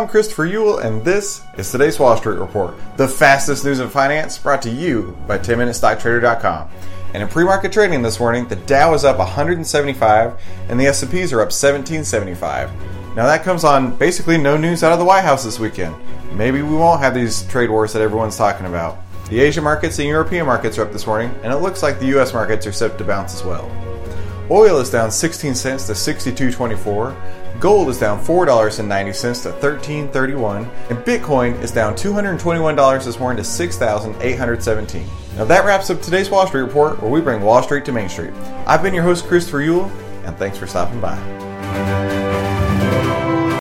I'm Christopher Uhl, and this is today's Wall Street Report, the fastest news in finance brought to you by 10MinuteStockTrader.com. And in pre-market trading this morning, the Dow is up 175 and the S&Ps are up 1775. Now that comes on basically no news out of the White House this weekend. Maybe we won't have these trade wars that everyone's talking about. The Asian markets and European markets are up this morning, and it looks like the US markets are set to bounce as well. Oil is down 16 cents to 62.24. Gold is down $4.90 to $13.31, and Bitcoin is down $221 this morning to 6,817. Now that wraps up today's Wall Street Report, where we bring Wall Street to Main Street. I've been your host, Christopher Uhl, and thanks for stopping by.